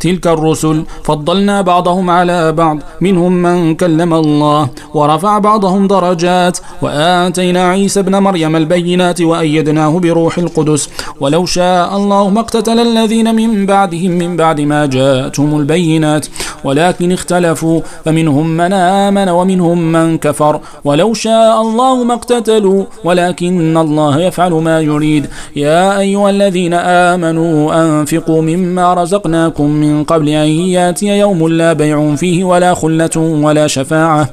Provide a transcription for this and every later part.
تلك الرسل فضلنا بعضهم على بعض منهم من كلم الله ورفع بعضهم درجات وآتينا عيسى ابن مريم البينات وأيدناه بروح القدس. ولو شاء الله ما اقتتل الذين من بعدهم من بعد ما جاءتهم البينات. ولكن اختلفوا فمنهم من آمن ومنهم من كفر. ولو شاء الله ما اقتتلوا ولكن الله يفعل ما يريد. يا أيها الذين آمنوا أنفقوا مما رزقناكم من قبل أن يأتي يوم لا بيع فيه ولا خلة ولا شفاعة.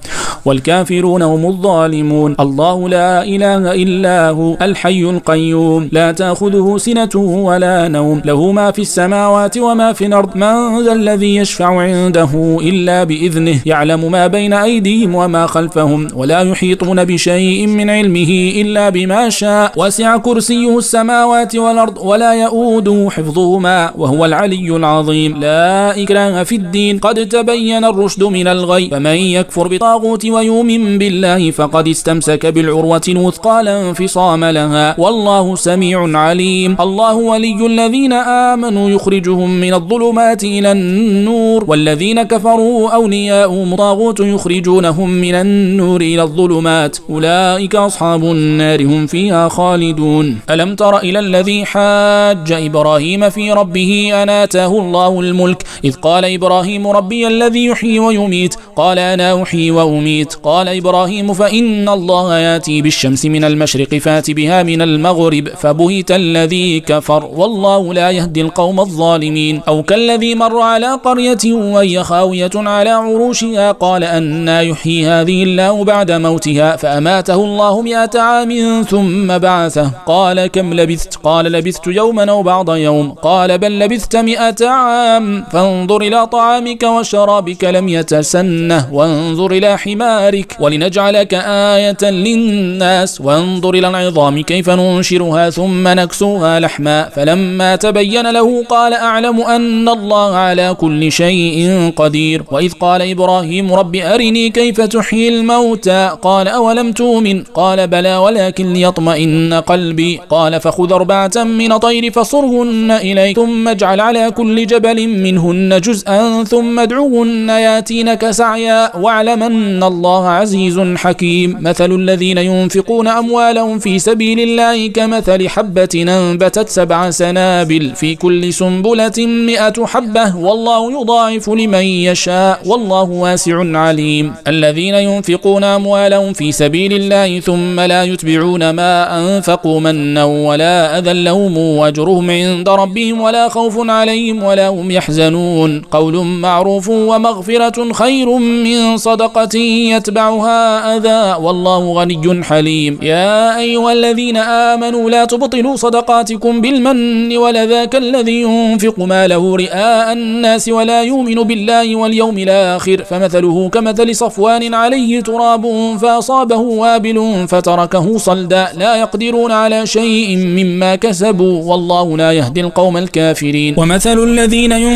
والكافرون هم الظالمون. الله لا إله إلا هو الحي القيوم. لا تأخذه سنة ولا نوم. له ما في السماوات وما في الأرض. من ذا الذي يشفع عنده إلا بإذنه. يعلم ما بين أيديهم وما خلفهم. ولا يحيطون بشيء من علمه إلا بما شاء. وسع كرسيه السماوات والأرض ولا يؤوده حفظهما. وهو العلي العظيم. لا إكراه في الدين. قد تبين الرشد من الغي. فمن يكفر بطاغوت ويؤمن بالله فقد استمسك بالعروة الوثقى لا انفصام لها. والله سميع عليم. الله ولي الذين آمنوا يخرجهم من الظلمات إلى النور. والذين كفروا أولياءهم طاغوت يخرجونهم من النور إلى الظلمات. أولئك أصحاب النار هم فيها خالدون. ألم تر إلى الذي حاج إبراهيم في ربه أن آتاه الله الملك. إذ قال إبراهيم ربي الذي يحيي ويميت. قال أنا أحيي وأميت. قال إبراهيم فإن الله يأتي بالشمس من المشرق فات بها من المغرب فبهت الذي كفر. والله لا يهدي القوم الظالمين. أو كالذي مر على قرية وهي خاوية على عروشها. قال أنا يحيي هذه الله بعد موتها. فأماته الله مئة عام ثم بعثه. قال كم لبثت؟ قال لبثت يوما أو بعض يوم. قال بل لبثت مئة عام. فانظر إلى طعامك وشرابك لم يتسنه وانظر إلى حمارك ولنجعلك آية للناس. وانظر إلى العظام كيف ننشرها ثم نكسوها لحما. فلما تبين له قال أعلم أن الله على كل شيء قدير. وإذ قال إبراهيم رب أرني كيف تحيي الموتى؟ قال أولم تؤمن؟ قال بلى ولكن ليطمئن قلبي. قال فخذ أربعة من طير فصرهن إليك ثم اجعل على كل جبل منهن جزءا ثم ادعوهن ياتينك سعيا واعلم أن الله عزيز حكيم. مثل الذين ينفقون أموالهم في سبيل الله كمثل حبة أنبتت سبع سنابل في كل سنبلة مئة حبة. والله يضاعف لمن يشاء. والله واسع عليم. الذين ينفقون أموالهم في سبيل الله ثم لا يتبعون ما أنفقوا منا ولا أذى لهم وأجرهم عند ربهم ولا خوف عليهم ولا هم يحزنون قول معروف ومغفرة خير من صدقة يتبعها أذى. والله غني حليم. يا أيها الذين آمنوا لا تبطلوا صدقاتكم بالمن ولذاك الذي ينفق ماله رئاء الناس ولا يؤمن بالله واليوم الآخر. فمثله كمثل صفوان عليه تراب فأصابه وابل فتركه صلدا. لا يقدرون على شيء مما كسبوا. والله لا يهدي القوم الكافرين. ومثل الذين ينفقون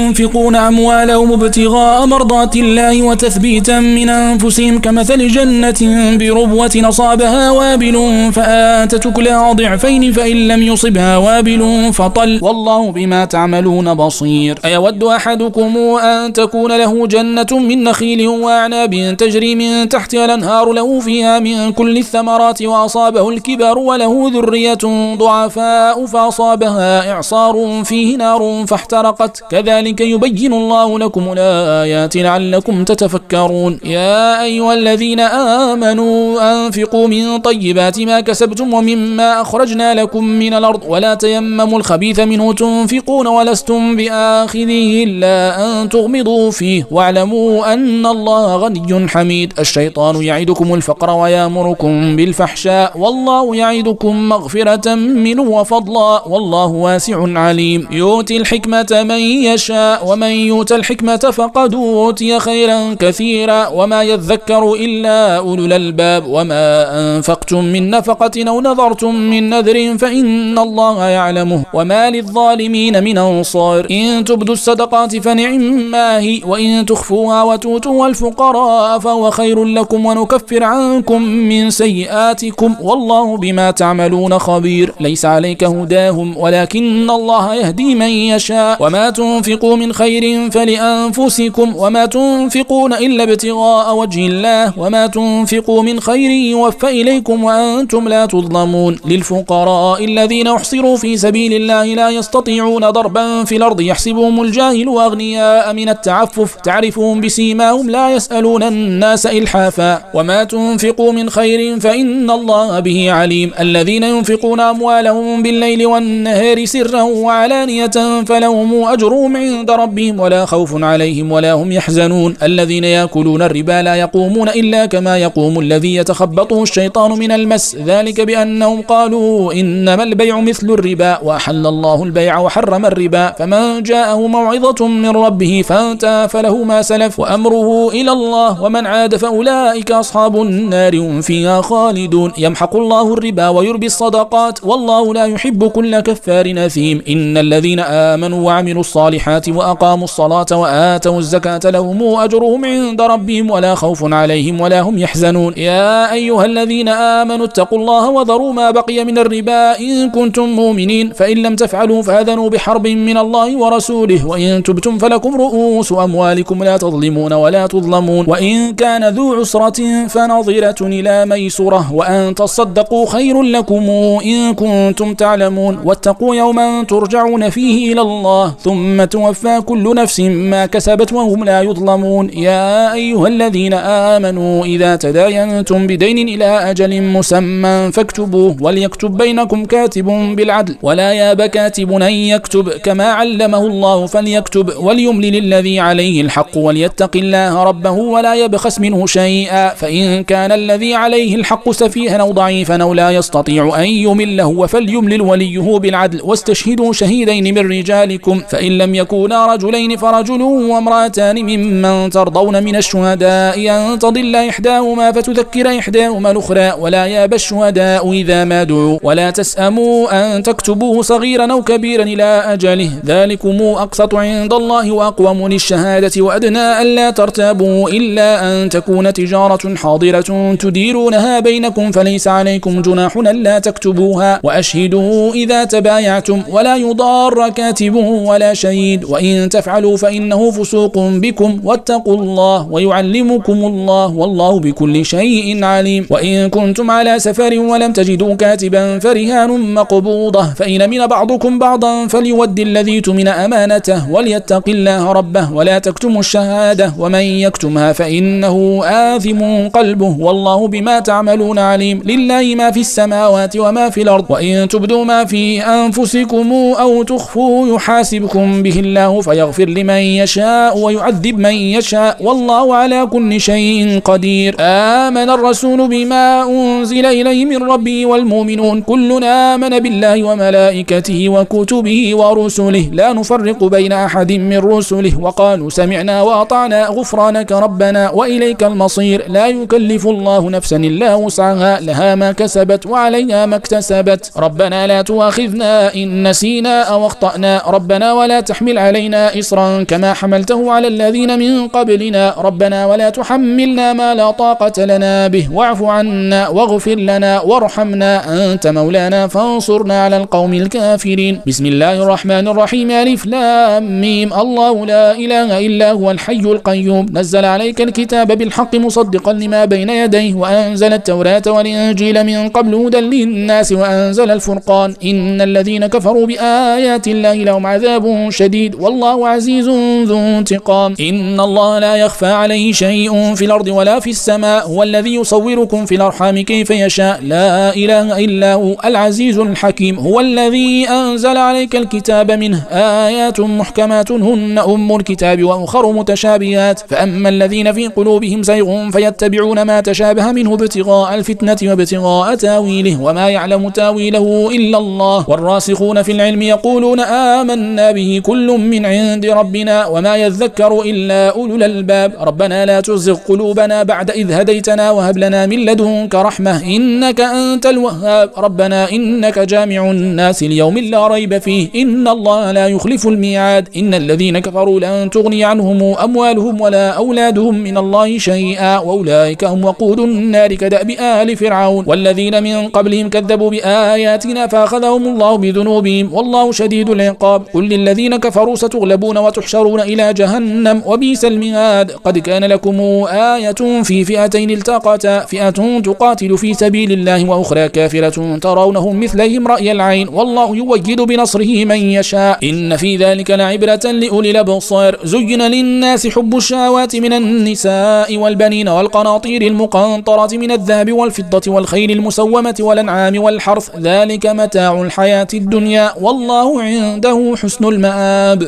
أموالهم ابتغاء مرضات الله وتثبيتا من أنفسهم كمثل جنة بربوة أصابها وابل فآتت كلها ضعفين فإن لم يصبها وابل فطل. والله بما تعملون بصير. أيود أحدكم أن تكون له جنة من نخيل وأعناب تجري من تحتها الأنهار له فيها من كل الثمرات وأصابه الكبر وله ذرية ضعفاء فأصابها إعصار فيه نار فاحترقت. كذلك يبين الله لكم الآيات لعلكم تتفكرون. يا أيها الذين آمنوا أنفقوا من طيبات ما كسبتم ومما أخرجنا لكم من الأرض. ولا تيمموا الخبيث منه تنفقون ولستم بآخذه إلا أن تغمضوا فيه. واعلموا أن الله غني حميد. الشيطان يعدكم الفقر ويأمركم بالفحشاء. والله يعدكم مغفرة منه وفضلا. والله واسع عليم. يؤتي الحكمة من يشاء. ومن يؤت الحكمة فقد أوتي خيرا كثيرا وما يذكر إلا أولو الألباب وما أنفقتم من نفقة أو نظرتم من نذر فإن الله يعلمه وما للظالمين من أنصار إن تبدوا الصدقات فنعم ما هي وإن تخفوها وتوتوا الفقراء فهو خير لكم ونكفر عنكم من سيئاتكم والله بما تعملون خبير ليس عليك هداهم ولكن الله يهدي من يشاء وما تنفقوا من خير فلأنفسكم وما تنفقون إلا ابتغاء وجه الله وما تنفقوا من خير يوفى إليكم وأنتم لا تظلمون للفقراء الذين أحصروا في سبيل الله لا يستطيعون ضربا في الأرض يحسبهم الجاهل أغنياء من التعفف تعرفهم بسيماهم لا يسألون الناس إلحافا وما تنفقوا من خير فإن الله به عليم الذين ينفقون أموالهم بالليل والنهار سرا وعلانية فلهم أجرهم عند ربهم ولا خوف عليهم ولا هم يحزنون. الذين يأكلون الربا لا يقومون إلا كما يقوم الذي يتخبطه الشيطان من المس. ذلك بأنهم قالوا إنما البيع مثل الربا وأحل الله البيع وحرم الربا. فمن جاءه موعظة من ربه فانتهى فله ما سلف وأمره إلى الله. ومن عاد فأولئك أصحاب النار فيها خالدون. يمحق الله الربا ويربي الصدقات. والله لا يحب كل كفار نثيم إن الذين آمنوا وعملوا الصالحات وأقاموا الصلاة وآتوا الزكاة لهم أجرهم عند ربهم ولا خوف عليهم ولا هم يحزنون. يا أيها الذين آمنوا اتقوا الله وذروا ما بقي من الربا إن كنتم مؤمنين. فإن لم تفعلوا فأذنوا بحرب من الله ورسوله. وإن تبتم فلكم رؤوس أموالكم لا تظلمون ولا تظلمون. وإن كان ذو عسرة فنظرة إلى ميسرة وأن تصدقوا خير لكم إن كنتم تعلمون. واتقوا يوما ترجعون فيه إلى الله. ثم توفى كل نفس ما كسبت وهم لا يظلمون. يا أيها الذين آمنوا إذا تداينتم بدين إلى أجل مسمى فاكتبوه وليكتب بينكم كاتب بالعدل ولا ياب كاتب أن يكتب. كما علمه الله فليكتب. وليملل الذي عليه الحق وليتق الله ربه ولا يبخس منه شيئا. فإن كان الذي عليه الحق سفيها أو ضعيفا أو لا يستطيع أن يمله فليملل وليه بالعدل. واستشهدوا شهيدين من رجالكم. فإن لم يكونا رجلين فرجل وامرأتان ممن ترضون من الشهداء أن تضل إحداهما فتذكر إحداهما الأخرى ولا ياب الشهداء إذا ما دعوا ولا تسأموا أن تكتبوه صغيرا أو كبيرا إلى أجله. ذلكم أقسط عند الله وأقوم للشهادة وأدنى ألا ترتابوا إلا أن تكون تجارة حاضرة تديرونها بينكم فليس عليكم جناح ألا تكتبوها وأشهدوا إذا تبايعتم ولا يضار كاتب ولا شهيد وإن تفعلوا فإنه فسوق بكم واتقوا الله ويعلمكم الله والله بكل شيء عليم. وإن كنتم على سفر ولم تجدوا كاتبا فرهان مقبوضة. فإن من بعضكم بعضا فليود الذي تمن أمانته وليتق الله ربه ولا تكتموا الشهادة. ومن يكتمها فإنه آثم قلبه والله بما تعملون عليم. لله ما في السماوات وما في الأرض. وإن تبدوا ما في أنفسكم أو تخفوا يحاسبكم به الله فيغفر لمن يشاء ويعذب من يشاء. والله على كل شيء قدير. آمن الرسول بما أنزل إليه من ربه والمؤمنون. كلنا آمن بالله وملائكته وكتبه ورسله. لا نفرق بين أحد من رسله. وقالوا سمعنا وأطعنا غفرانك ربنا وإليك المصير. لا يكلف الله نفسا إلا وسعها. لها ما كسبت وعليها ما اكتسبت. ربنا لا تؤاخذنا إن نسينا أو أخطأنا. ربنا ولا تحمل علينا إصرا كما حملته على الذين من قبلنا. ربنا ولا تحملنا ما لا طاقة لنا به. واعف عنا واغفر لنا وارحمنا أنت مولانا. فانصرنا على القوم الكافرين. بسم الله الرحمن الرحيم. ألف لام ميم. الله لا إله إلا هو الحي القيوم. نزل عليك الكتاب بالحق مصدقا لما بين يديه. وأنزل التوراة والإنجيل من قبل هدى للناس. وأنزل الفرقان. إن الذين كفروا بآيات الله لهم عذاب شديد. والله عزيز ذو انتقام. إن الله لا يخفى عليه شيء في الأرض ولا في السماء. هو الذي يصوركم في الأرحام كيف يشاء. لا إله إلا هو العزيز الحكيم. هو الذي أنزل عليك الكتاب منه. آيات محكمات هن أم الكتاب وأخر متشابهات. فأما الذين في قلوبهم زيغ فيتبعون ما تشابه منه ابتغاء الفتنة وابتغاء تاويله. وما يعلم تاويله إلا الله. والراسخون في العلم يقولون آمنا به كل من عند ربنا وما يذكر إلا أولو الألباب. ربنا لا تزغ قلوبنا بعد إذ هديتنا وهب لنا من لدنك رحمة إنك أنت الوهاب. ربنا إنك جامع الناس اليوم لا ريب فيه. إن الله لا يخلف الميعاد. إن الذين كفروا لن تغني عنهم أموالهم ولا أولادهم من الله شيئا. وأولئك هم وقود النار كدأب آل فرعون. والذين من قبلهم كذبوا بآياتنا فأخذهم الله بذنوبهم. والله شديد العقاب. قل للذين كفروا ستغلبون وتحشرون إلى جهنم وبئس المهاد. قد كان لكم آية في فئتين التقتا فئة تقاتل في سبيل الله وأخرى كافرة ترونهم مثلهم رأي العين. والله يوجد بنصره من يشاء. إن في ذلك لعبرة لأولي الأبصار. زين للناس حب الشهوات من النساء والبنين والقناطير المقنطرة من الذهب والفضة والخيل المسومة والأنعام والحرث. ذلك متاع الحياة الدنيا. والله عنده حسن المآب.